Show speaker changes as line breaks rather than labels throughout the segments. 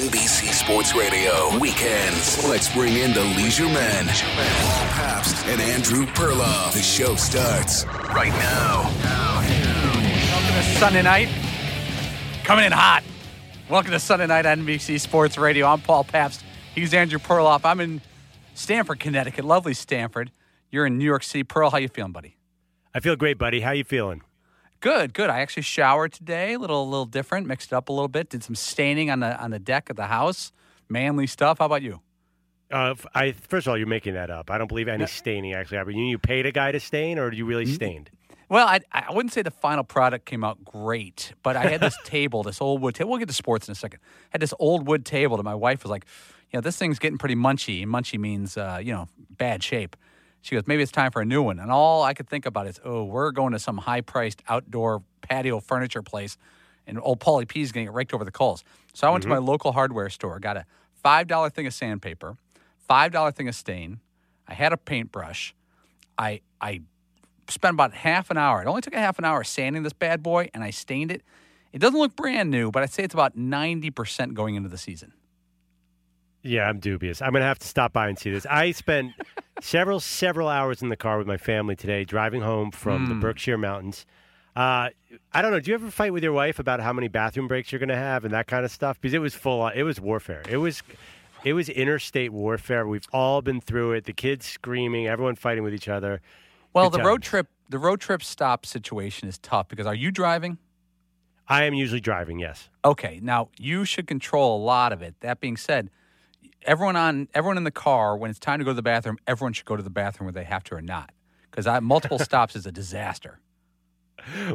NBC Sports Radio. Weekends. Let's bring in the Leisuremen. Paul Pabst and Andrew Perloff. The show starts right now.
Welcome to Sunday night. Coming in hot. Welcome to Sunday night NBC Sports Radio. I'm Paul Pabst. He's Andrew Perloff. I'm in Stamford, Connecticut. Lovely Stamford. You're in New York City. Pearl, how you feeling, buddy?
I feel great, buddy. How you feeling?
Good, good. I actually showered today, a little, a little different, mixed it up a little bit. Did some staining on the on the deck of the house. Manly stuff. How about you?
Uh, I first of all, you're making that up. I don't believe any staining actually happened. You, you paid a guy to stain, or you really stained?
Well, I, I wouldn't say the final product came out great, but I had this table, this old wood table. We'll get to sports in a second. I had this old wood table that my wife was like, you know, this thing's getting pretty munchy. Munchy means, uh, you know, bad shape. She goes, maybe it's time for a new one. And all I could think about is, oh, we're going to some high priced outdoor patio furniture place, and old Paulie P is going to get raked over the coals. So I went to mm-hmm. my local hardware store, got a $5 thing of sandpaper, $5 thing of stain. I had a paintbrush. I, I spent about half an hour. It only took a half an hour sanding this bad boy, and I stained it. It doesn't look brand new, but I'd say it's about 90% going into the season.
Yeah, I'm dubious. I'm gonna have to stop by and see this. I spent several several hours in the car with my family today, driving home from the Berkshire Mountains. Uh, I don't know. Do you ever fight with your wife about how many bathroom breaks you're gonna have and that kind of stuff? Because it was full. On, it was warfare. It was. It was interstate warfare. We've all been through it. The kids screaming, everyone fighting with each other.
Well,
Good
the road trip, the road trip stop situation is tough because are you driving?
I am usually driving. Yes.
Okay, now you should control a lot of it. That being said, everyone on everyone in the car when it's time to go to the bathroom, everyone should go to the bathroom whether they have to or not. Because multiple stops is a disaster.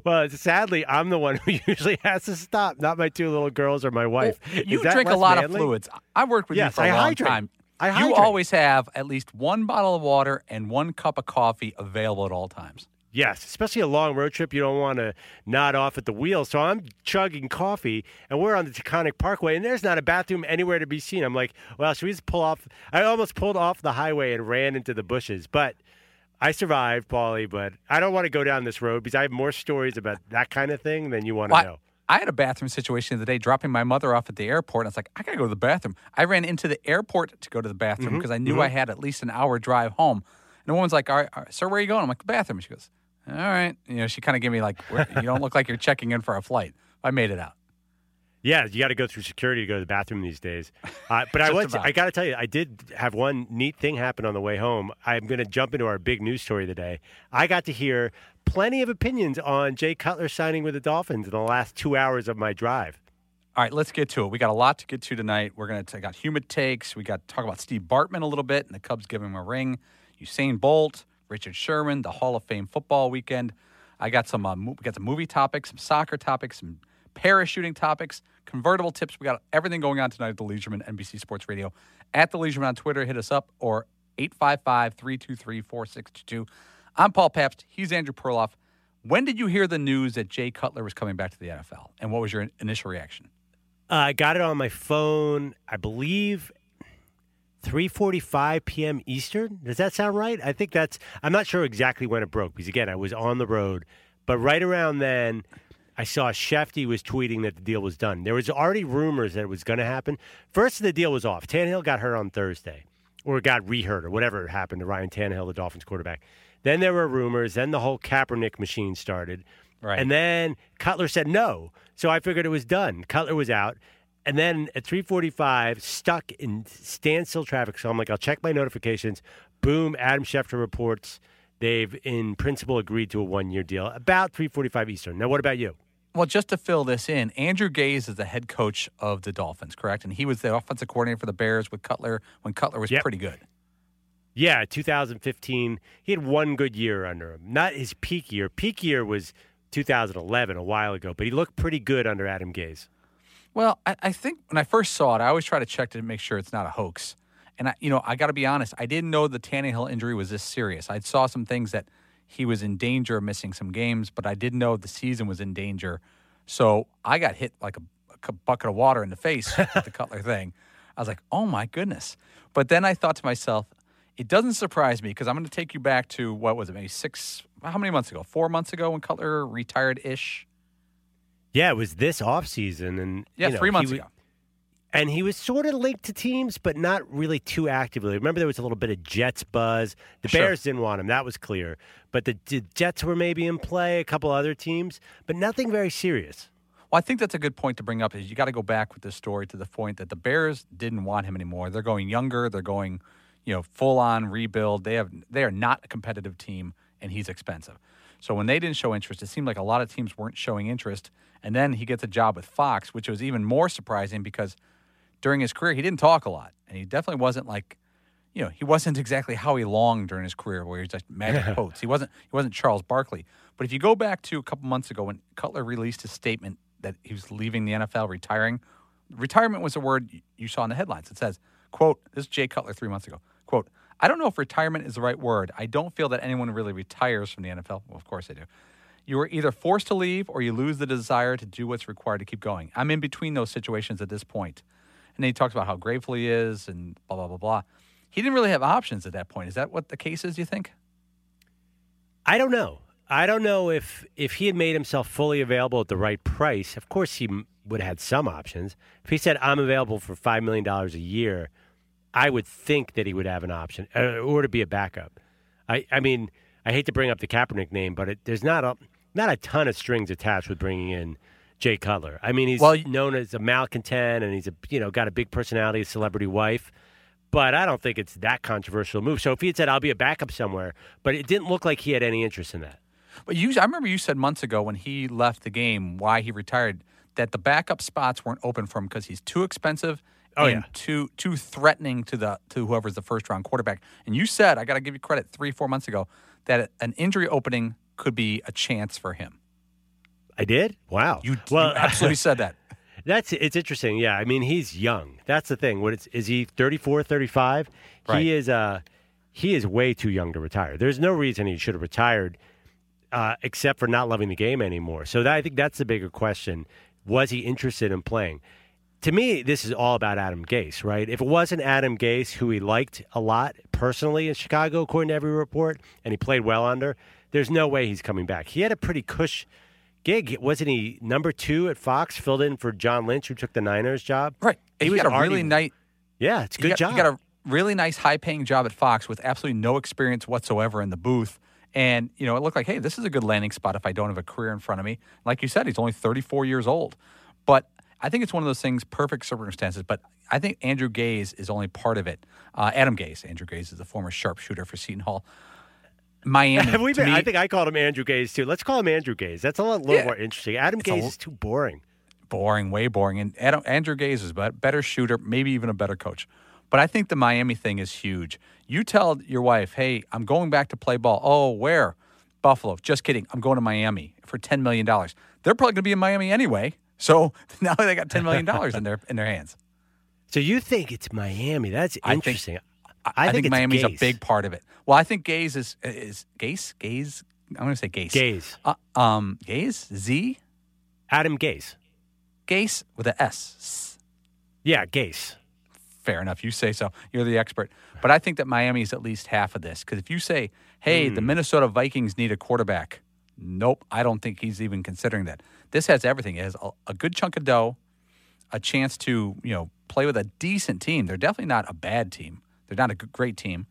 Well, sadly, I'm the one who usually has to stop, not my two little girls or my wife.
You
Is that
drink a lot
manly?
of fluids. I've worked with you for a
I
long
hydrate.
time.
I
you always have at least one bottle of water and one cup of coffee available at all times.
Yes, especially a long road trip. You don't want to nod off at the wheel. So I'm chugging coffee, and we're on the Taconic Parkway, and there's not a bathroom anywhere to be seen. I'm like, well, should we just pull off? I almost pulled off the highway and ran into the bushes, but I survived, Paulie. But I don't want to go down this road because I have more stories about that kind of thing than you want to
Well,
know.
I had a bathroom situation the other day, dropping my mother off at the airport. And I was like, I gotta go to the bathroom. I ran into the airport to go to the bathroom
Mm-hmm,
because I knew I had at least an hour drive home. And the woman's like, all right, all right, sir, where are you going? I'm like, the bathroom. She goes, all right. You know, she kind of gave me like, you don't look like you're checking in for a flight. I made it out.
Yeah, you got to go through security to go to the bathroom these days. Uh, but I was,
about.
I got to tell you, I did have one neat thing happen on the way home. I'm going to jump into our big news story today. I got to hear plenty of opinions on Jay Cutler signing with the Dolphins in the last two hours of my drive.
All right, let's get to it. We got a lot to get to tonight. We're gonna t- got humid takes. We got to talk about Steve Bartman a little bit and the Cubs giving him a ring. Usain Bolt, Richard Sherman, the Hall of Fame football weekend. I got some. Uh, mo- we got some movie topics, some soccer topics, some parachuting topics, convertible tips. We got everything going on tonight at the Leisuremen NBC Sports Radio. At the Leisuremen on Twitter, hit us up or 855-323-4622. I'm Paul Pabst. He's Andrew Perloff. When did you hear the news that Jay Cutler was coming back to the NFL, and what was your initial reaction?
Uh, I got it on my phone, I believe 3:45 p.m. Eastern. Does that sound right? I think that's I'm not sure exactly when it broke because again, I was on the road, but right around then I saw Shefty was tweeting that the deal was done. There was already rumors that it was going to happen. First, the deal was off. Tannehill got hurt on Thursday, or got rehurt, or whatever happened to Ryan Tannehill, the Dolphins quarterback. Then there were rumors. Then the whole Kaepernick machine started.
Right.
And then Cutler said no. So I figured it was done. Cutler was out. And then at 345, stuck in standstill traffic. So I'm like, I'll check my notifications. Boom, Adam Schefter reports they've in principle agreed to a one-year deal about 345 Eastern. Now, what about you?
Well, just to fill this in, Andrew Gaze is the head coach of the Dolphins, correct? And he was the offensive coordinator for the Bears with Cutler when Cutler was
Yep.
pretty good.
Yeah, 2015. He had one good year under him. Not his peak year. Peak year was 2011, a while ago, but he looked pretty good under Adam Gase.
Well, I, I think when I first saw it, I always try to check to make sure it's not a hoax. And I, you know, I got to be honest, I didn't know the Tannehill injury was this serious. I saw some things that he was in danger of missing some games, but I didn't know the season was in danger. So I got hit like a, a bucket of water in the face with the Cutler thing. I was like, oh my goodness. But then I thought to myself, it doesn't surprise me because I'm going to take you back to what was it, maybe six, how many months ago? Four months ago when Cutler retired ish?
Yeah, it was this offseason. and
Yeah,
you know,
three months
he
ago.
and he was sort of linked to teams, but not really too actively. Remember, there was a little bit of Jets buzz. The
Sure.
Bears didn't want him; that was clear. But the, the Jets were maybe in play, a couple other teams, but nothing very serious.
Well, I think that's a good point to bring up. Is you got to go back with this story to the point that the Bears didn't want him anymore. They're going younger. They're going, you know, full on rebuild. They have they are not a competitive team, and he's expensive. So when they didn't show interest, it seemed like a lot of teams weren't showing interest. And then he gets a job with Fox, which was even more surprising because during his career he didn't talk a lot, and he definitely wasn't like. You know, he wasn't exactly Howie Long during his career, where he's like magic quotes. He wasn't. He wasn't Charles Barkley. But if you go back to a couple months ago when Cutler released his statement that he was leaving the NFL, retiring. Retirement was a word you saw in the headlines. It says, "quote This is Jay Cutler three months ago. Quote: I don't know if retirement is the right word. I don't feel that anyone really retires from the NFL. Well, of course they do. You are either forced to leave or you lose the desire to do what's required to keep going. I'm in between those situations at this point. And then he talks about how grateful he is and blah blah blah blah. He didn't really have options at that point. Is that what the case is? You think?
I don't know. I don't know if if he had made himself fully available at the right price. Of course, he would have had some options. If he said, "I'm available for five million dollars a year," I would think that he would have an option, uh, or to be a backup. I, I mean, I hate to bring up the Kaepernick name, but it, there's not a not a ton of strings attached with bringing in Jay Cutler. I mean, he's
Well,
known as a malcontent, and he's a you know got a big personality, a celebrity wife. But I don't think it's that controversial move. So if he had said, "I'll be a backup somewhere," but it didn't look like he had any interest in that.
But you, I remember you said months ago when he left the game, why he retired, that the backup spots weren't open for him because he's too expensive
Oh,
and
yeah.
too too threatening to the to whoever's the first round quarterback. And you said, I got to give you credit, three four months ago, that an injury opening could be a chance for him.
I did. Wow.
You,
well,
you absolutely said that.
that's it's interesting. Yeah, I mean, he's young. That's the thing. What it's, is he 34, 35?
Right.
He is uh he is way too young to retire. There's no reason he should have retired uh, except for not loving the game anymore. So that, I think that's the bigger question. Was he interested in playing? To me, this is all about Adam Gase, right? If it wasn't Adam Gase, who he liked a lot personally in Chicago, according to every report, and he played well under, there's no way he's coming back. He had a pretty cush gig. Wasn't he number two at Fox, filled in for John Lynch, who took the Niners job?
Right.
He
He,
was
got a
already-
really nice.
Yeah, it's a
he
good
got,
job.
He got a really nice, high paying job at Fox with absolutely no experience whatsoever in the booth. And, you know, it looked like, hey, this is a good landing spot if I don't have a career in front of me. Like you said, he's only 34 years old. But I think it's one of those things, perfect circumstances. But I think Andrew Gaze is only part of it. Uh, Adam Gase. Andrew Gaze is the former sharpshooter for Seton Hall. Miami.
Have we been,
me,
I think I called him Andrew Gaze too. Let's call him Andrew Gaze. That's a little
Yeah.
more interesting. Adam
a
Gaze
l-
is too boring.
boring, way boring. And Adam, Andrew Gaze is a better shooter, maybe even a better coach. But I think the Miami thing is huge. You tell your wife, hey, I'm going back to play ball. Oh, where? Buffalo. Just kidding. I'm going to Miami for $10 million. They're probably going to be in Miami anyway. So now they got $10 million in their in their hands.
So you think it's Miami? That's
I think-
interesting.
I, think,
it's
Miami's
Gase.
a big part of it. Well, I think Gaze is is Gaze Gaze. I'm going to say Gaze.
Gaze.
Uh, um, Gaze Z
Adam Gaze.
Gaze with a S.
Yeah, Gaze.
Fair enough. You say so. You're the expert. But I think that Miami is at least half of this. Because if you say, hey, the Minnesota Vikings need a quarterback, nope, I don't think he's even considering that. This has everything. It has a, a good chunk of dough, a chance to, you know, play with a decent team. They're definitely not a bad team. They're not a great team.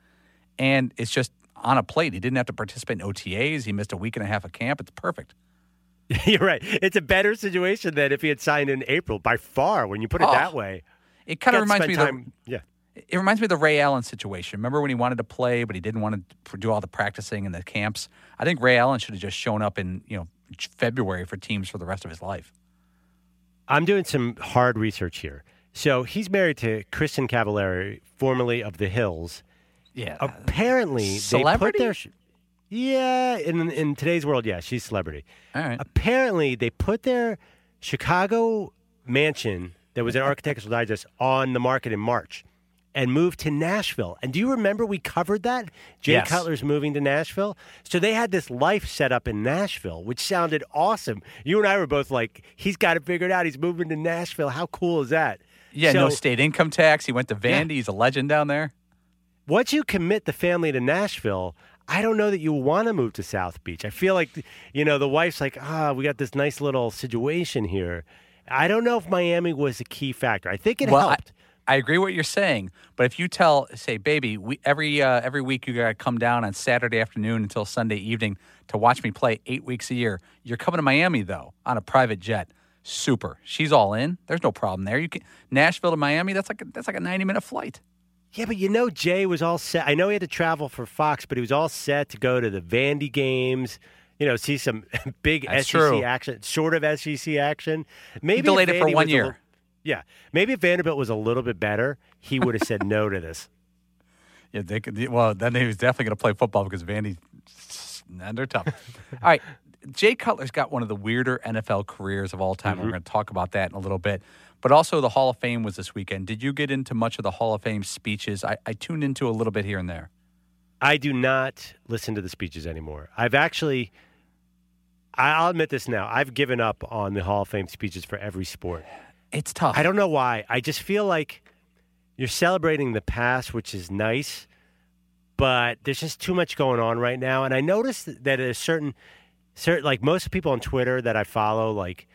And it's just on a plate. He didn't have to participate in OTAs. He missed a week and a half of camp. It's perfect.
You're right. It's a better situation than if he had signed in April by far. When you put it
Oh,
that way,
It kind of reminds me of the,
Yeah.
It reminds me of the Ray Allen situation. Remember when he wanted to play, but he didn't want to do all the practicing and the camps? I think Ray Allen should have just shown up in you know February for teams for the rest of his life.
I'm doing some hard research here. So he's married to Kristin Cavallari, formerly of The Hills.
Yeah,
Apparently,
Celebrity?
they put their. Yeah, in in today's world, yeah, she's celebrity.
all right.
Apparently, they put their Chicago mansion that was in Architectural Digest on the market in March and moved to Nashville. And do you remember we covered that? Jay
Yes.
Cutler's moving to Nashville. So they had this life set up in Nashville, which sounded awesome. You and I were both like, he's got to figure it figured out. He's moving to Nashville. How cool is that?
Yeah, no state income tax. He went to Vandy. He's a legend down there.
once you commit the family to Nashville, I don't know that you want to move to South Beach. I feel like, you know, the wife's like, ah, we got this nice little situation here. I don't know if Miami was a key factor. I think it
well,
helped.
I, I agree what you're saying, but if you tell, say, baby, we, every uh, every week you got to come down on Saturday afternoon until Sunday evening to watch me play eight weeks a year. You're coming to Miami though on a private jet. Super. She's all in. There's no problem there. You can Nashville to Miami. That's like a, that's like a 90 minute flight.
Yeah, but you know, Jay was all set. I know he had to travel for Fox, but he was all set to go to the Vandy games. You know, see some big
That's
SEC
true.
action, sort of SEC action. Maybe
He delayed it for one year.
li- yeah, maybe if Vanderbilt was a little bit better, he would have said no to this.
Yeah, they could. Well, then he was definitely going to play football because Vandy, and they're tough. all right, Jay Cutler's got one of the weirder NFL careers of all time. We're mm-hmm. going to talk about that in a little bit. But also, the Hall of Fame was this weekend. Did you get into much of the Hall of Fame speeches? I, I tuned into a little bit here and there.
I do not listen to the speeches anymore. I've actually, I'll admit this now. I've given up on the Hall of Fame speeches for every sport.
It's tough.
I don't know why. I just feel like you're celebrating the past, which is nice, but there's just too much going on right now. And I noticed that a certain, certain like most people on Twitter that I follow, like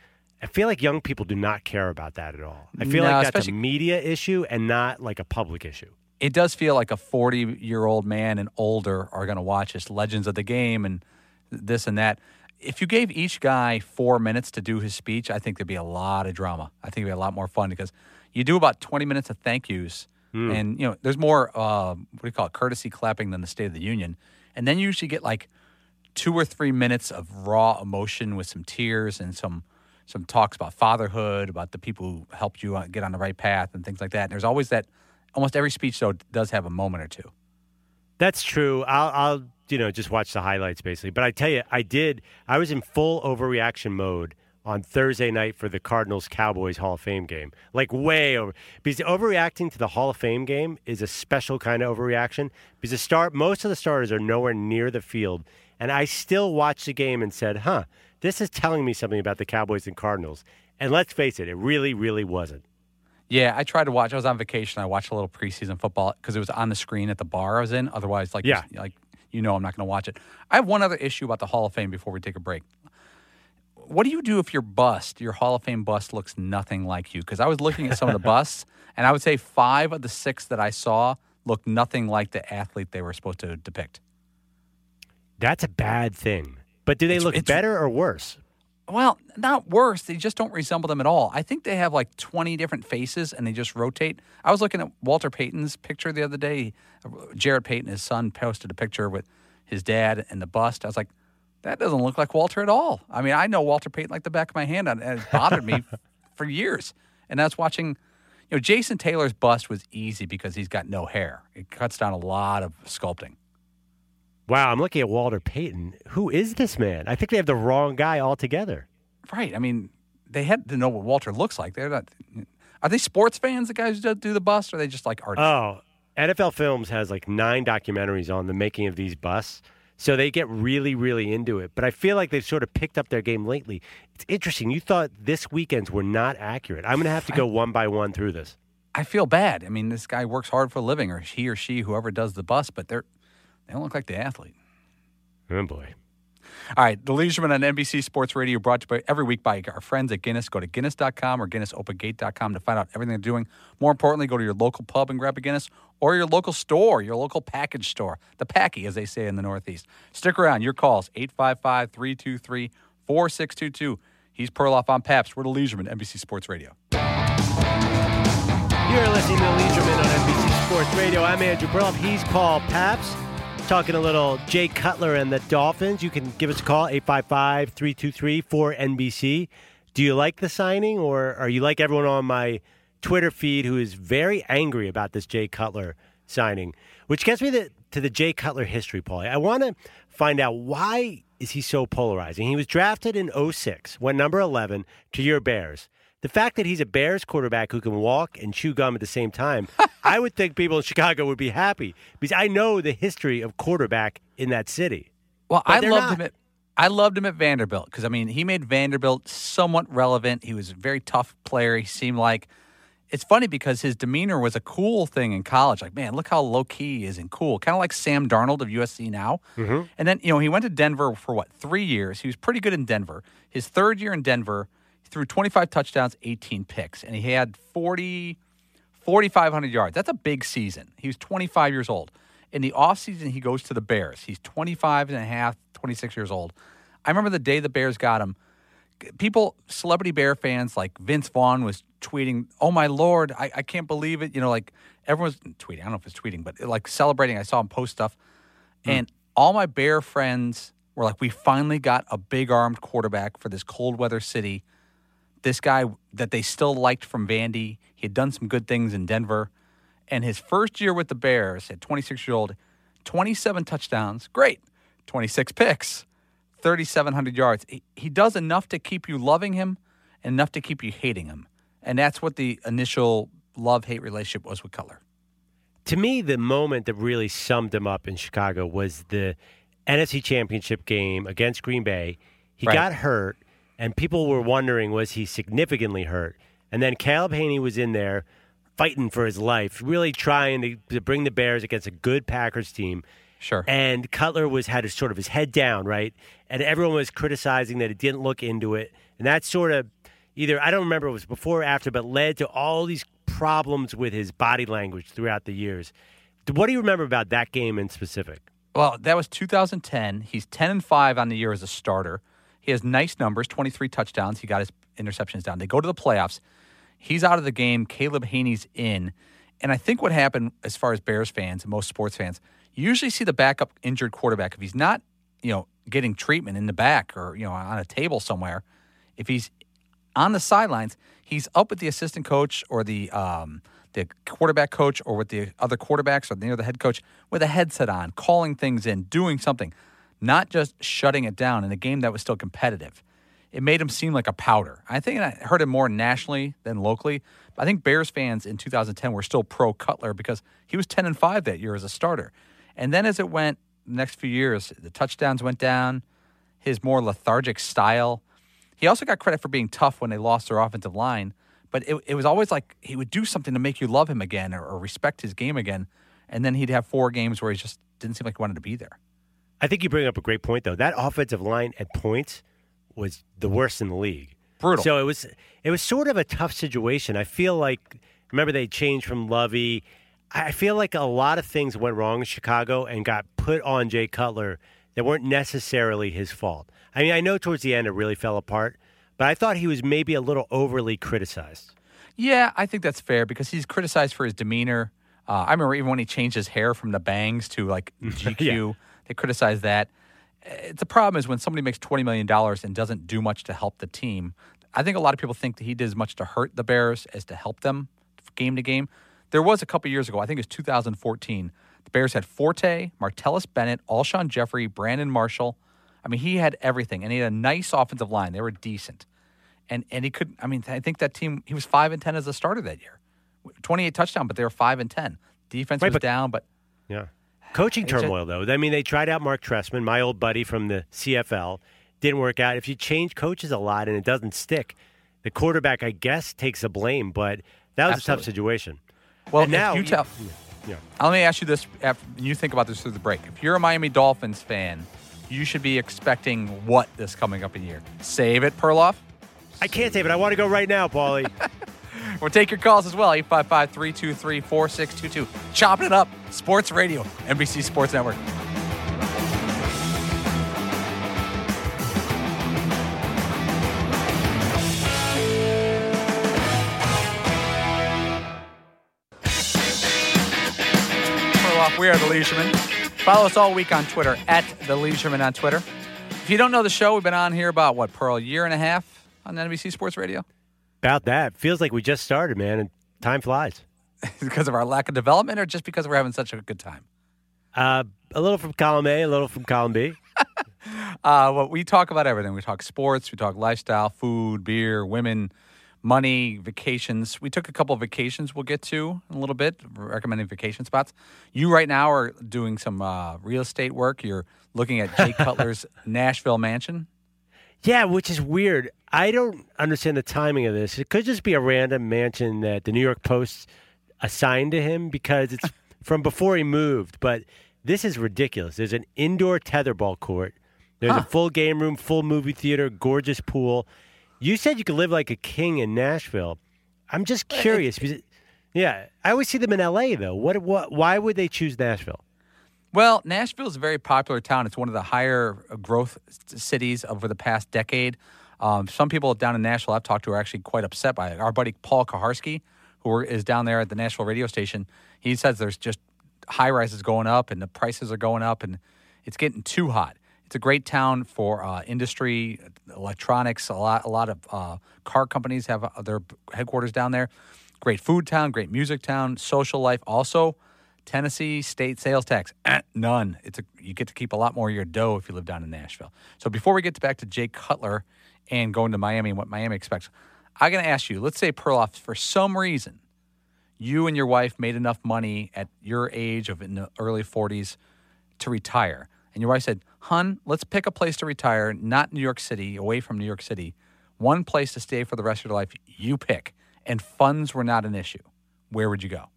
I feel like young people do not care about that at all. I feel
No,
like that's a media issue and not like a public issue.
it does feel like a 40 year old man and older are going to watch this Legends of the Game and this and that. If you gave each guy four minutes to do his speech, I think there'd be a lot of drama. I think it'd be a lot more fun because you do about 20 minutes of thank yous. And, you know, there's more, uh, what do you call it, courtesy clapping than the State of the Union. And then you usually get like two or three minutes of raw emotion with some tears and some some talks about fatherhood, about the people who helped you get on the right path and things like that. And there's always that. Almost every speech though does have a moment or two.
That's true. I'll, I'll, you know, just watch the highlights basically. But I tell you, I did. I was in full overreaction mode on Thursday night for the Cardinals Cowboys Hall of Fame game. Like way over. Because overreacting to the Hall of Fame game is a special kind of overreaction. Because the start, most of the starters are nowhere near the field, and I still watched the game and said, "Huh, this is telling me something about the Cowboys and Cardinals." And let's face it, it really, really wasn't.
Yeah, I tried to watch. I was on vacation. I watched a little preseason football because it was on the screen at the bar I was in. Otherwise, like
Yeah.
like you know, I'm not going to watch it. I have one other issue about the Hall of Fame before we take a break. What do you do if your bust, your Hall of Fame bust, looks nothing like you? Because I was looking at some of the busts, and I would say five of the six that I saw looked nothing like the athlete they were supposed to depict.
That's a bad thing. But do they
It's-
look
it's-
better or worse?
Well, not worse. They just don't resemble them at all. I think they have like 20 different faces and they just rotate. I was looking at Walter Payton's picture the other day. Jarrett Payton, his son, posted a picture with his dad and the bust. I was like, that doesn't look like Walter at all. I mean, I know Walter Payton like the back of my hand, and it bothered me for years. And that's watching, you know, Jason Taylor's bust was easy because he's got no hair. It cuts down a lot of sculpting.
Wow, I'm looking at Walter Payton. Who is this man? I think they have the wrong guy altogether.
Right. I mean, they had to know what Walter looks like. They're not. Are they sports fans? The guys who do the bus, or are they just like artists?
Oh, NFL Films has like nine documentaries on the making of these busts. So they get really, really into it. But I feel like they've sort of picked up their game lately. It's interesting. You thought this weekend's were not accurate. I'm going to have to go one by one through this.
I feel bad. I mean, this guy works hard for a living, or he or she, whoever does the bus, but they're they don't look like the athlete.
Oh, boy.
All right, the Leisuremen on NBC Sports Radio brought to you every week by our friends at Guinness. Go to Guinness.com or GuinnessOpenGate.com to find out everything they're doing. More importantly, go to your local pub and grab a Guinness or your local store, your local package store, the Packy, as they say in the Northeast. Stick around. Your calls, 855 323 4622. He's Perloff on Pabst. We're the Leisuremen, NBC Sports Radio.
You're listening to Leisuremen on NBC Sports Radio. I'm Andrew Perloff. He's Paul Pabst. Talking a little Jay Cutler and the Dolphins. You can give us a call, 855 323 4NBC. Do you like the signing, or are you like everyone on my Twitter feed who is very angry about this Jay Cutler signing? Which gets me to, to the Jay Cutler history, Paul. I want to find out why is he so polarizing. He was drafted in 06, went number 11 to your Bears. The fact that he's a Bears quarterback who can walk and chew gum at the same time, I would think people in Chicago would be happy because I know the history of quarterback in that city.
Well,
But
I loved
not.
him at I loved him at Vanderbilt because I mean he made Vanderbilt somewhat relevant. He was a very tough player. He seemed like it's funny because his demeanor was a cool thing in college. Like, man, look how low key he is and cool. Kind of like Sam Darnold of USC now. Mm-hmm. And then you know he went to Denver for what three years. He was pretty good in Denver. His third year in Denver, He threw 25 touchdowns, 18 picks, and he had 40, 4,500 yards. That's a big season. He was 25 years old. In the offseason, he goes to the Bears. He's 25 and a half, 26 years old. I remember the day the Bears got him. People, celebrity Bear fans like Vince Vaughn was tweeting, "Oh my lord, I, I can't believe it!" You know, like everyone's tweeting. I don't know if it's tweeting, but like celebrating. I saw him post stuff, hmm. and all my Bear friends were like, "We finally got a big armed quarterback for this cold weather city." This guy that they still liked from Vandy. He had done some good things in Denver, and his first year with the Bears at 26 years old, 27 touchdowns, great, 26 picks. 3,700 yards. He, he does enough to keep you loving him, and enough to keep you hating him. And that's what the initial love hate relationship was with Cutler.
To me, the moment that really summed him up in Chicago was the NFC Championship game against Green Bay. He
Right.
got hurt, and people were wondering was he significantly hurt? And then Caleb Hanie was in there fighting for his life, really trying to, to bring the Bears against a good Packers team.
Sure.
And Cutler was had his sort of his head down, right? And everyone was criticizing that he didn't look into it, and that sort of either I don't remember if it was before or after, but led to all these problems with his body language throughout the years. What do you remember about that game in specific?
Well, that was 2010. He's 10 and 5 on the year as a starter. He has nice numbers 23 touchdowns. He got his interceptions down. They go to the playoffs. He's out of the game. Caleb Hanie's in. And I think what happened as far as Bears fans and most sports fans, you usually see the backup injured quarterback. If he's not, you know, getting treatment in the back or, you know, on a table somewhere, if he's on the sidelines, he's up with the assistant coach or the um, the quarterback coach or with the other quarterbacks or near the head coach with a headset on, calling things in, doing something, not just shutting it down in a game that was still competitive. It made him seem like a powder. I think I heard it more nationally than locally. I think Bears fans in 2010 were still pro Cutler because he was 10 and 5 that year as a starter. And then as it went the next few years, the touchdowns went down, his more lethargic style. He also got credit for being tough when they lost their offensive line, but it, it was always like he would do something to make you love him again or, or respect his game again. And then he'd have four games where he just didn't seem like he wanted to be there.
I think you bring up a great point though. That offensive line at points was the worst in the league.
Brutal.
So it was it was sort of a tough situation. I feel like remember they changed from Lovie. I feel like a lot of things went wrong in Chicago and got put on Jay Cutler that weren't necessarily his fault. I mean, I know towards the end it really fell apart, but I thought he was maybe a little overly criticized.
Yeah, I think that's fair because he's criticized for his demeanor. Uh, I remember even when he changed his hair from the bangs to like GQ, they criticize that. Uh, The problem is when somebody makes $20 million and doesn't do much to help the team. I think a lot of people think that he did as much to hurt the Bears as to help them game to game. There was a couple years ago, I think it was 2014. The Bears had Forte, Martellus Bennett, Alshon Jeffery, Brandon Marshall. I mean, he had everything, and he had a nice offensive line. They were decent and and he could. I mean, I think that team he was five and ten as a starter that year, twenty eight touchdown, but they were five and ten. Defense
Right,
was
but-
down, but
Yeah. Coaching
It's a-
turmoil, though. I mean, they tried out Marc Trestman, my old buddy from the CFL. Didn't work out. If you change coaches a lot and it doesn't stick, the quarterback, I guess, takes the blame. But that was a tough situation.
well,
And now
you tell.
Yeah.
Uh, let me ask you this: after you think about this through the break, if you're a Miami Dolphins fan, you should be expecting what this coming up in year? Save it, Perloff.
I can't save it. I want to go right now, Paulie.
We'll take your calls as well. 855 323 4622. Chopping it up. Sports Radio, NBC Sports Network. We are the Leisuremen. Follow us all week on Twitter at the Leisuremen on Twitter. If you don't know the show, we've been on here about what, Pearl, a year and a half on NBC Sports Radio?
About that. Feels like we just started, man, and time flies.
because of our lack of development or just because we're having such a good time?
Uh, a little from column A, a little from column B.
Uh, well, we talk about everything. We talk sports, we talk lifestyle, food, beer, women, money, vacations. We took a couple of vacations we'll get to in a little bit, recommending vacation spots. You right now are doing some uh, real estate work. You're looking at Jay Cutler's Nashville mansion.
Yeah, which is weird. I don't understand the timing of this. It could just be a random mansion that the New York Post assigned to him because it's from before he moved. But this is ridiculous. There's an indoor tetherball court. There's
Huh.
a full game room, full movie theater, gorgeous pool. You said you could live like a king in Nashville. I'm just curious. because- yeah, I always see them in L.A. though. What? What? Why would they choose Nashville?
Well, Nashville is a very popular town. It's one of the higher uh, growth cities over the past decade. Um, some people down in Nashville I've talked to are actually quite upset by it. Our buddy Paul Kaharski, who is down there at the Nashville radio station, he says there's just high rises going up and the prices are going up and it's getting too hot. It's a great town for uh, industry, electronics. A lot, a lot of uh, car companies have uh, their headquarters down there. Great food town, great music town, social life. Also, Tennessee state sales tax, eh, none. It's a you get to keep a lot more of your dough if you live down in Nashville. So before we get back to Jay Cutler and going to Miami and what Miami expects, I'm going to ask you. Let's say Perloff, for some reason, you and your wife made enough money at your age of in the early 40s to retire, and your wife said, "Hun, let's pick a place to retire, not New York City, away from New York City. One place to stay for the rest of your life. You pick." And funds were not an issue. Where would you go?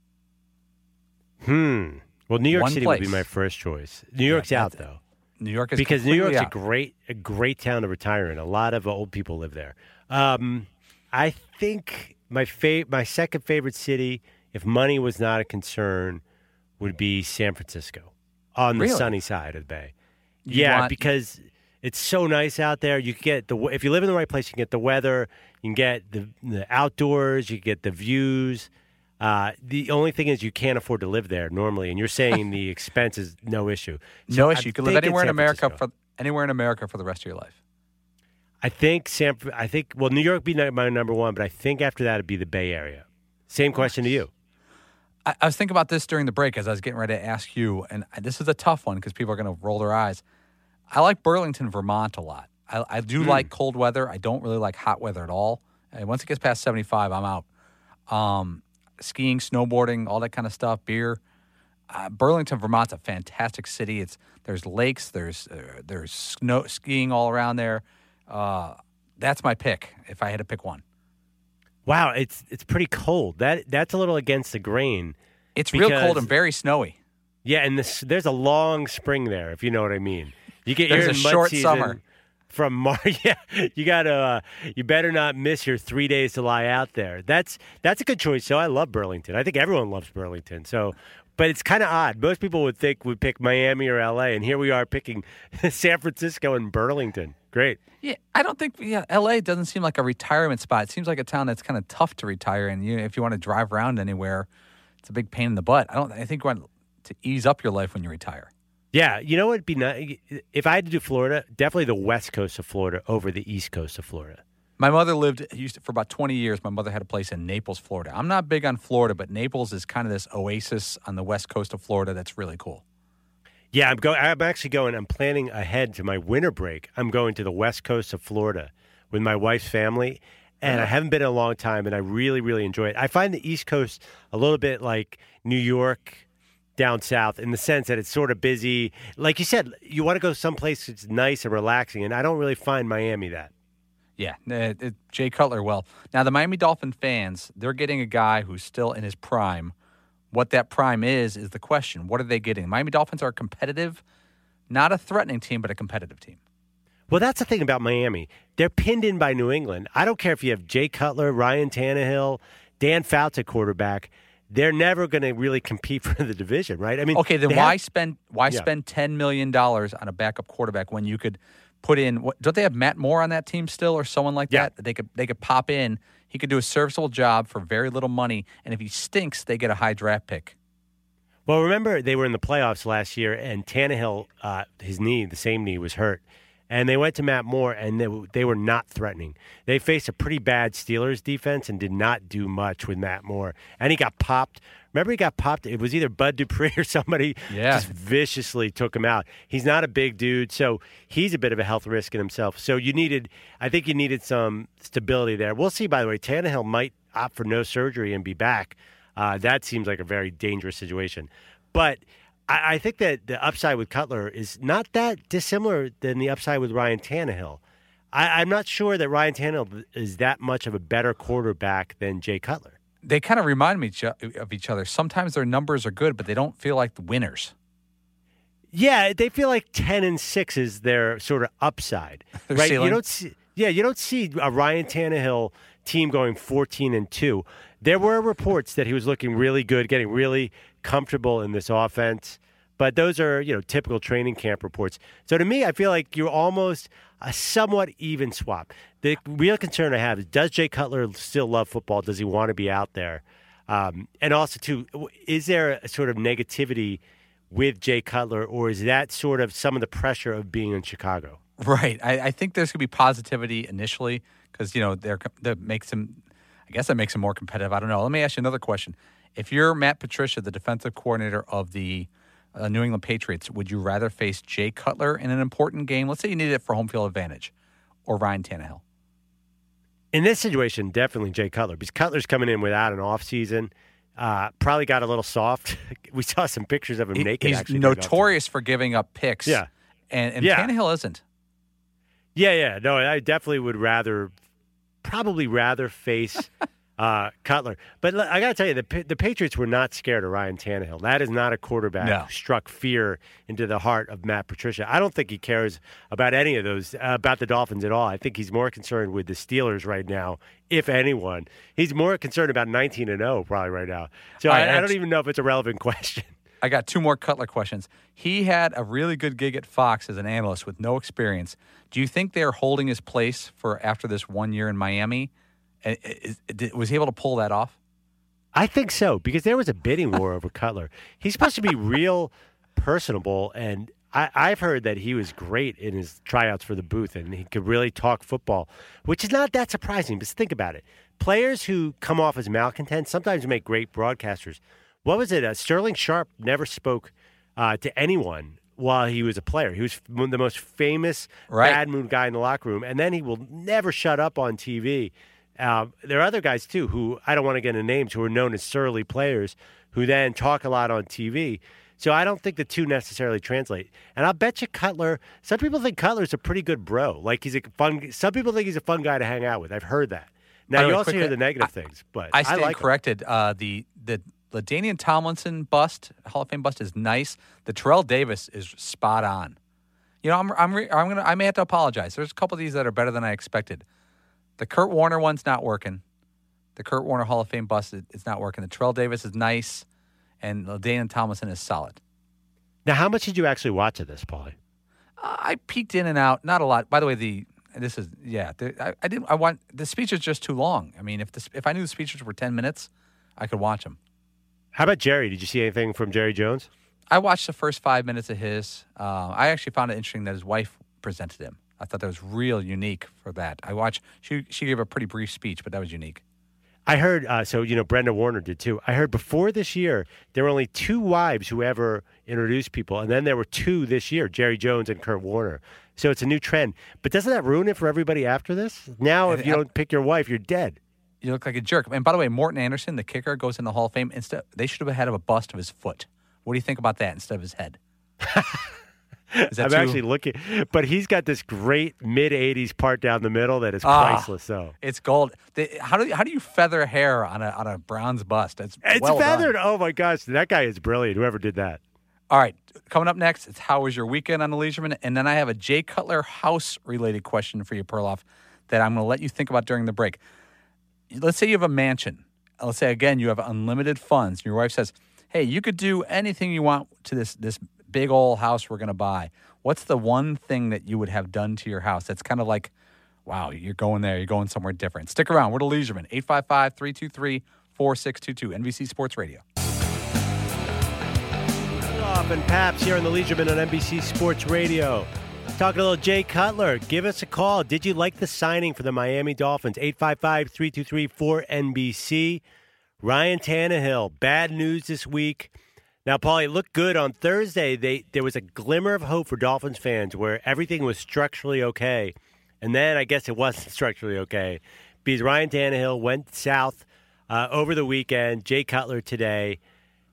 Hmm. Well, New York
One
City would be my first choice. New York's out though.
New York is
because New York's a great a great town to retire in. A lot of old people live there. Um, I think my fa- my second favorite city, if money was not a concern, would be San Francisco on the
Really?
sunny side of the bay.
You
yeah,
want-
because it's so nice out there. You can get the if you live in the right place, you can get the weather, you can get the the outdoors, you can get the views. Uh, the only thing is you can't afford to live there normally, and you're saying the expense is no issue. So
no issue. You can live anywhere in America for anywhere in America for the rest of your life.
I think San. I think well, New York be my number one, but I think after that it'd be the Bay Area. Same question to you.
I, I was thinking about this during the break as I was getting ready to ask you, and this is a tough one because people are going to roll their eyes. I like Burlington, Vermont a lot. I, I do like cold weather. I don't really like hot weather at all. And once it gets past 75, I'm out. Um, skiing, snowboarding, all that kind of stuff, beer. Uh, Burlington, Vermont's a fantastic city. It's there's lakes, there's uh, there's snow skiing all around there. Uh, that's my pick if I had to pick one.
Wow, it's it's pretty cold. That that's a little against the grain.
It's real cold and very snowy.
Yeah, and this, there's a long spring there, if you know what I mean. You get
There's
your
a short
season
summer.
From March. Yeah, you got to. Uh, you better not miss your three days to lie out there. That's that's a good choice. So I love Burlington. I think everyone loves Burlington. So, but it's kind of odd. Most people would think would pick Miami or L.A., and here we are picking San Francisco and Burlington. Great.
Yeah, I don't think. Yeah, L.A. doesn't seem like a retirement spot. It seems like a town that's kind of tough to retire in. You, if you want to drive around anywhere, it's a big pain in the butt. I don't. I think you want to ease up your life when you retire.
Yeah, you know what'd be nice if I had to do Florida. Definitely the west coast of Florida over the east coast of Florida.
My mother lived used to, for about twenty years. My mother had a place in Naples, Florida. I'm not big on Florida, but Naples is kind of this oasis on the west coast of Florida that's really cool.
Yeah, I'm going. I'm actually going. I'm planning ahead to my winter break. I'm going to the west coast of Florida with my wife's family, and I uh-huh. haven't been in a long time, and I really, really enjoy it. I find the East Coast a little bit like New York down south in the sense that it's sort of busy. Like you said, you want to go someplace that's nice and relaxing, and I don't really find Miami that.
Yeah, uh, Jay Cutler. Well, now the Miami Dolphin fans, they're getting a guy who's still in his prime. What that prime is is the question. What are they getting? Miami Dolphins are a competitive, not a threatening team, but a competitive team.
Well, that's the thing about Miami. They're pinned in by New England. I don't care if you have Jay Cutler, Ryan Tannehill, Dan Fouts at quarterback. They're never going to really compete for the division, right? I mean,
Okay, then why
have-
spend why
Yeah.
spend ten million dollars on a backup quarterback when you could put in? What, don't they have Matt Moore on that team still, or someone like
Yeah.
that? that They could they could pop in. He could do a serviceable job for very little money, and if he stinks, they get a high draft pick.
Well, remember they were in the playoffs last year, and Tannehill, uh, his knee, the same knee, was hurt, and they went to Matt Moore, and they, they were not threatening. They faced a pretty bad Steelers defense and did not do much with Matt Moore, and he got popped. Remember, he got popped. It was either Bud Dupree or somebody
Yeah.
just viciously took him out. He's not a big dude, so he's a bit of a health risk in himself. So you needed, I think, you needed some stability there. We'll see. By the way, Tannehill might opt for no surgery and be back. Uh, that seems like a very dangerous situation. But I, I think that the upside with Cutler is not that dissimilar than the upside with Ryan Tannehill. I, I'm not sure that Ryan Tannehill is that much of a better quarterback than Jay Cutler.
They kind of remind me of each other. Sometimes their numbers are good, but they don't feel like the winners.
Yeah, they feel like ten and six is their sort of upside, right?
ceiling.
You don't see, Yeah, you don't see a Ryan Tannehill team going 14 and 2. There were reports that he was looking really good, getting really comfortable in this offense, but those are, you know, typical training camp reports. So to me, I feel like you're almost a somewhat even swap. The real concern I have is does Jay Cutler still love football? Does he want to be out there? Um, and also, too, is there a sort of negativity with Jay Cutler, or is that sort of some of the pressure of being in Chicago?
Right. I, I think there's going to be positivity initially because, you know, they're, that makes him, I guess that makes him more competitive. I don't know. Let me ask you another question. If you're Matt Patricia, the defensive coordinator of the uh, New England Patriots, would you rather face Jay Cutler in an important game? Let's say you needed it for home field advantage or Ryan Tannehill?
In this situation, definitely Jay Cutler because Cutler's coming in without an offseason. Uh, probably got a little soft. we saw some pictures of him
he,
naked.
He's
actually,
notorious for giving up picks.
Yeah.
And, and
Yeah.
Tannehill isn't.
Yeah, yeah. No, I definitely would rather, probably rather face uh, Cutler. But I got to tell you, the the Patriots were not scared of Ryan Tannehill. That is not a quarterback
No.
who struck fear into the heart of Matt Patricia. I don't think he cares about any of those, uh, about the Dolphins at all. I think he's more concerned with the Steelers right now, if anyone. He's more concerned about 19 and 0 probably right now. So
right,
I, I don't even know if it's a relevant question.
I got two more Cutler questions. He had a really good gig at Fox as an analyst with no experience. Do you think they're holding his place for after this one year in Miami? And is- is- Was he able to pull that off?
I think so because there was a bidding war over Cutler. He's supposed to be real personable, and I, I've heard that he was great in his tryouts for the booth, and he could really talk football, which is not that surprising. But think about it: players who come off as malcontents sometimes make great broadcasters. What was it? Uh, Sterling Sharpe never spoke uh, to anyone while he was a player. He was the most famous
Right.
bad mood guy in the locker room, and then he will never shut up on TV. Um, there are other guys too who I don't want to get into names who are known as surly players who then talk a lot on TV. So I don't think the two necessarily translate. And I'll bet you Cutler. Some people think Cutler's a pretty good bro. Like he's a fun. Some people think he's a fun guy to hang out with. I've heard that. Now you also
quick-
hear the negative
I-
things, but
I stand
like
corrected. Uh, the the LaDainian Tomlinson bust, Hall of Fame bust, is nice. The Terrell Davis is spot on. You know, I'm I'm re, I'm gonna I may have to apologize. There's a couple of these that are better than I expected. The Kurt Warner one's not working. The Kurt Warner Hall of Fame bust is it's not working. The Terrell Davis is nice, and Dana Tomlinson is solid.
Now, how much did you actually watch of this, Paulie?
Uh, I peeked in and out, not a lot. By the way, the this is yeah. The, I, I didn't. I want the speech is just too long. I mean, if this if I knew the speeches were ten minutes, I could watch them.
How about Jerry? Did you see anything from Jerry Jones?
I watched the first five minutes of his. Uh, I actually found it interesting that his wife presented him. I thought that was real unique for that. I watched. She she gave a pretty brief speech, but that was unique.
I heard, uh, so, you know, Brenda Warner did too. I heard before this year, there were only two wives who ever introduced people. And then there were two this year, Jerry Jones and Kurt Warner. So it's a new trend. But doesn't that ruin it for everybody after this? Now, if you don't pick your wife, you're dead.
You look like a jerk. And by the way, Morten Andersen, the kicker, goes in the Hall of Fame. Instead, they should have had a bust of his foot. What do you think about that instead of his head? Is that
I'm
too-
actually looking, but he's got this great mid 80s part down the middle that is
Ah.
priceless. So
It's gold. They, how do you, how do you feather hair on a on a Browns bust? It's
it's
well done.
feathered. Oh my gosh, that guy is brilliant. Whoever did that.
All right, coming up next, it's how was your weekend on the Leisuremen? And then I have a Jay Cutler house related question for you, Perloff, that I'm going to let you think about during the break. Let's say you have a mansion. Let's say again you have unlimited funds. Your wife says, "Hey, you could do anything you want to this this big old house we're going to buy." What's the one thing that you would have done to your house that's kind of like, wow, you're going there, you're going somewhere different? Stick around. We're the Leisuremen, 855 323 4622, NBC Sports Radio.
Off and Pabst here on the Leisuremen on NBC Sports Radio. Talking a little Jay Cutler. Give us a call. Did you like the signing for the Miami Dolphins? 855 323 4NBC. Ryan Tannehill. Bad news this week. Now, Paulie, it looked good on Thursday. They there was a glimmer of hope for Dolphins fans where everything was structurally okay, and then I guess it wasn't structurally okay because Ryan Tannehill went south uh, over the weekend. Jay Cutler today.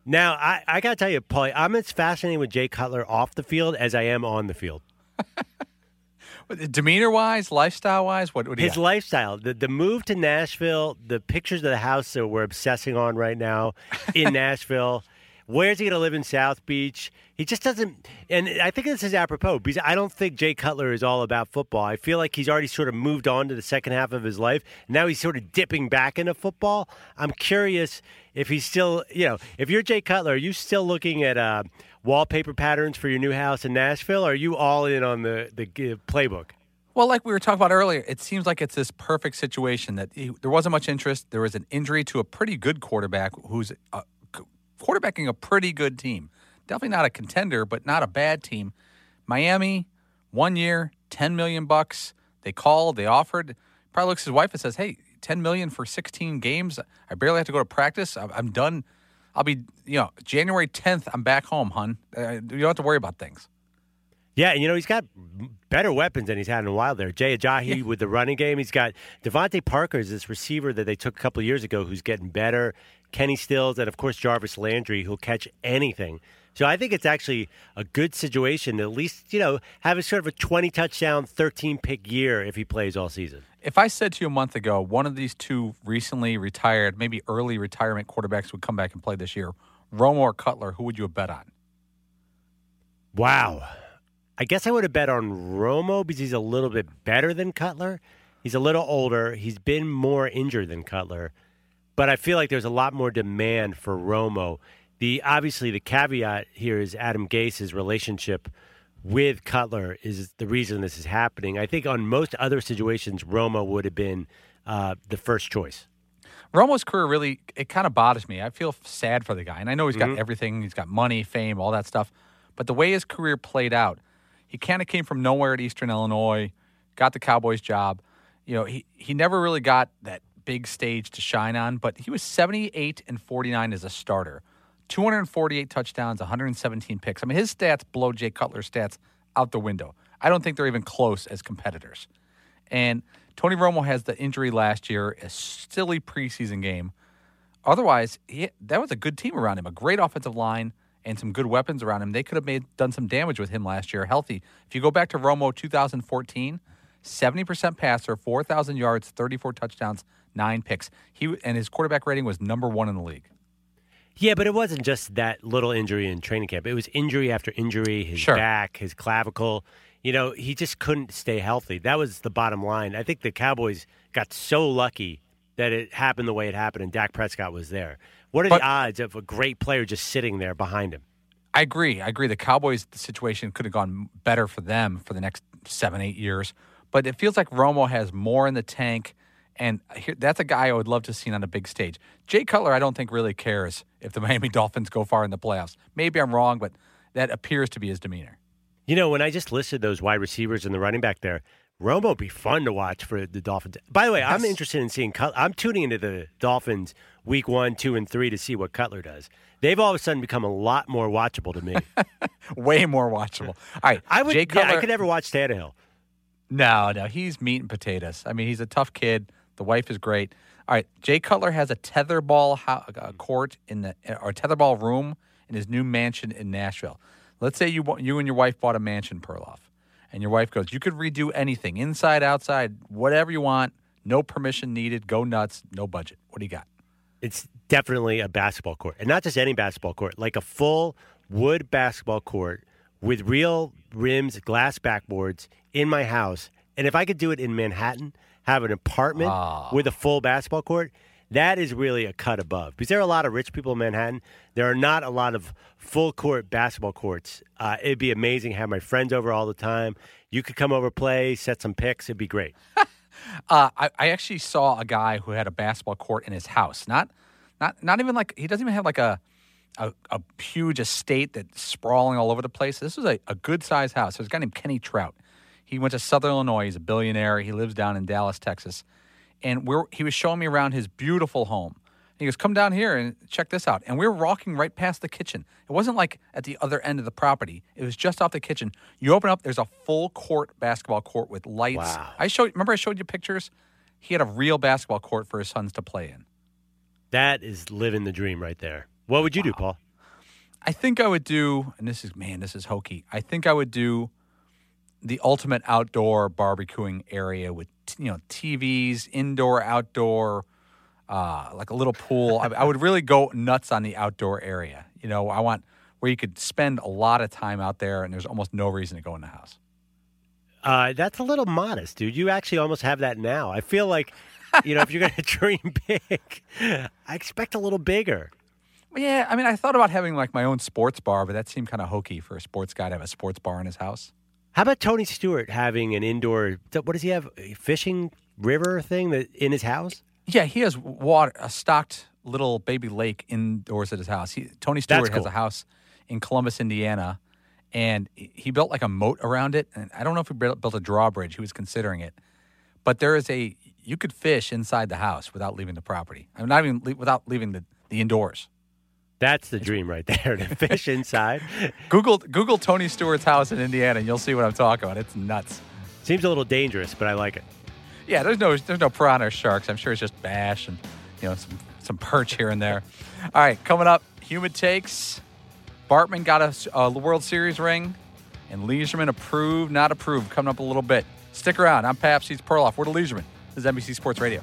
Now, I, I got to tell you, Paulie, I'm as fascinated with Jay Cutler off the field as I am on the field.
Demeanor wise, lifestyle wise, what, what
His
got?
lifestyle, the, the move to Nashville, the pictures of the house that we're obsessing on right now in Nashville. Where's he going to live in South Beach? He just doesn't. And I think this is apropos because I don't think Jay Cutler is all about football. I feel like he's already sort of moved on to the second half of his life. Now he's sort of dipping back into football. I'm curious if he's still, you know, if you're Jay Cutler, are you still looking at uh, wallpaper patterns for your new house in Nashville? Or are you all in on the the uh, playbook?
Well, like we were talking about earlier, it seems like it's this perfect situation that he, there wasn't much interest. There was an injury to a pretty good quarterback who's uh, quarterbacking a pretty good team. Definitely not a contender, but not a bad team. Miami, one year, ten million bucks. They called, they offered. Probably looks at his wife and says, "Hey, ten million for sixteen games. I barely have to go to practice. I'm done. I'll be, you know, January tenth. I'm back home, hun. Uh, you don't have to worry about things."
Yeah, and you know, he's got better weapons than he's had in a while there. Jay Ajayi yeah. with the running game. He's got DeVante Parker is this receiver that they took a couple years ago who's getting better. Kenny Stills, and of course Jarvis Landry, who'll catch anything. So I think it's actually a good situation to at least, you know, have a sort of a 20 touchdown, 13 pick year if he plays all season.
If I said to you a month ago, one of these two recently retired, maybe early retirement quarterbacks would come back and play this year, Romo or Cutler, who would you have bet on?
Wow. I guess I would have bet on Romo because he's a little bit better than Cutler. He's a little older. He's been more injured than Cutler but I feel like there's a lot more demand for Romo. The obviously the caveat here is Adam Gase's relationship with Cutler is the reason this is happening. I think on most other situations, Romo would have been uh, the first choice.
Romo's career really it kind of bothers me. I feel sad for the guy, and I know he's got mm-hmm. everything. He's got money, fame, all that stuff. But the way his career played out, he kind of came from nowhere at Eastern Illinois, got the Cowboys job. You know, he he never really got that big stage to shine on, but he was 78 and 49 as a starter. 248 touchdowns, 117 picks. I mean, his stats blow Jay Cutler's stats out the window. I don't think they're even close as competitors. And Tony Romo has the injury last year, a silly preseason game. Otherwise, he, that was a good team around him, a great offensive line and some good weapons around him. They could have made done some damage with him last year, healthy. If you go back to Romo 2014, 70% passer, 4,000 yards, 34 touchdowns, nine picks. He and his quarterback rating was number one in the league.
Yeah, but it wasn't just that little injury in training camp. It was injury after injury, his sure. back, his clavicle. You know, he just couldn't stay healthy. That was the bottom line. I think the Cowboys got so lucky that it happened the way it happened and Dak Prescott was there. What are but, the odds of a great player just sitting there behind him?
I agree. I agree. The Cowboys situation could have gone better for them for the next seven, eight years. But it feels like Romo has more in the tank. And here, that's a guy I would love to see on a big stage. Jay Cutler, I don't think really cares if the Miami Dolphins go far in the playoffs. Maybe I'm wrong, but that appears to be his demeanor.
You know, when I just listed those wide receivers and the running back there, Romo would be fun to watch for the Dolphins. By the way, yes. I'm interested in seeing. Cutler. I'm tuning into the Dolphins week one, two, and three to see what Cutler does. They've all of a sudden become a lot more watchable to me.
Way more watchable. All right,
I would.
Jay
Cutler, yeah, I could never watch Tannehill.
No, no, he's meat and potatoes. I mean, he's a tough kid. The wife is great. All right, Jay Cutler has a tetherball ho- uh, court in the or tetherball room in his new mansion in Nashville. Let's say you you and your wife bought a mansion, Perloff, and your wife goes, "You could redo anything, inside, outside, whatever you want. No permission needed. Go nuts. No budget. What do you got?"
It's definitely a basketball court, and not just any basketball court, like a full wood basketball court with real rims, glass backboards in my house. And if I could do it in Manhattan, have an apartment oh. with a full basketball court, that is really a cut above. Because there are a lot of rich people in Manhattan. There are not a lot of full court basketball courts. Uh, it'd be amazing. To have my friends over all the time. You could come over, play, set some picks. It'd be great.
uh, I, I actually saw a guy who had a basketball court in his house. Not, not, not even like he doesn't even have like a a, a, huge estate that's sprawling all over the place. This was a, a good sized house. There's a guy named Kenny Trout. He went to Southern Illinois. He's a billionaire. He lives down in Dallas, Texas. And we're, he was showing me around his beautiful home. He goes, Come down here and check this out. And we were walking right past the kitchen. It wasn't like at the other end of the property, it was just off the kitchen. You open up, there's a full court basketball court with lights.
Wow.
I showed, remember, I showed you pictures? He had a real basketball court for his sons to play in.
That is living the dream right there. What would you wow. do, Paul?
I think I would do, and this is, man, this is hokey. I think I would do the ultimate outdoor barbecuing area with you know TVs, indoor, outdoor, uh, like a little pool. I, I, would really go nuts on the outdoor area. You know, I want where you could spend a lot of time out there, and there's almost no reason to go in the house.
Uh, that's a little modest, dude. You actually almost have that now. I feel like, you know, if you're going to dream big, I expect a little bigger.
Yeah, I mean, I thought about having like my own sports bar, but that seemed kind of hokey for a sports guy to have a sports bar in his house.
How about Tony Stewart having an indoor? What does he have? A fishing river thing that in his house?
Yeah, he has water, a stocked little baby lake indoors at his house. He, Tony Stewart
That's
has a house in Columbus, Indiana, and he built like a moat around it. And I don't know if he built a drawbridge. He was considering it, but there is a you could fish inside the house without leaving the property. I mean, not even without leaving the, the indoors.
That's the dream right there. To fish inside
Google Google Tony Stewart's house in Indiana, and you'll see what I'm talking about. It's nuts.
seems a little dangerous, but I like it.
Yeah, there's no there's no piranha or sharks. I'm sure it's just bash and you know some some perch here and there. All right, coming up, human takes. Bartman got a, a World Series ring, and Leisuremen approved, not approved. Coming up a little bit. Stick around. I'm Pabst. He's Perloff. We're the Leisuremen. This is NBC Sports Radio.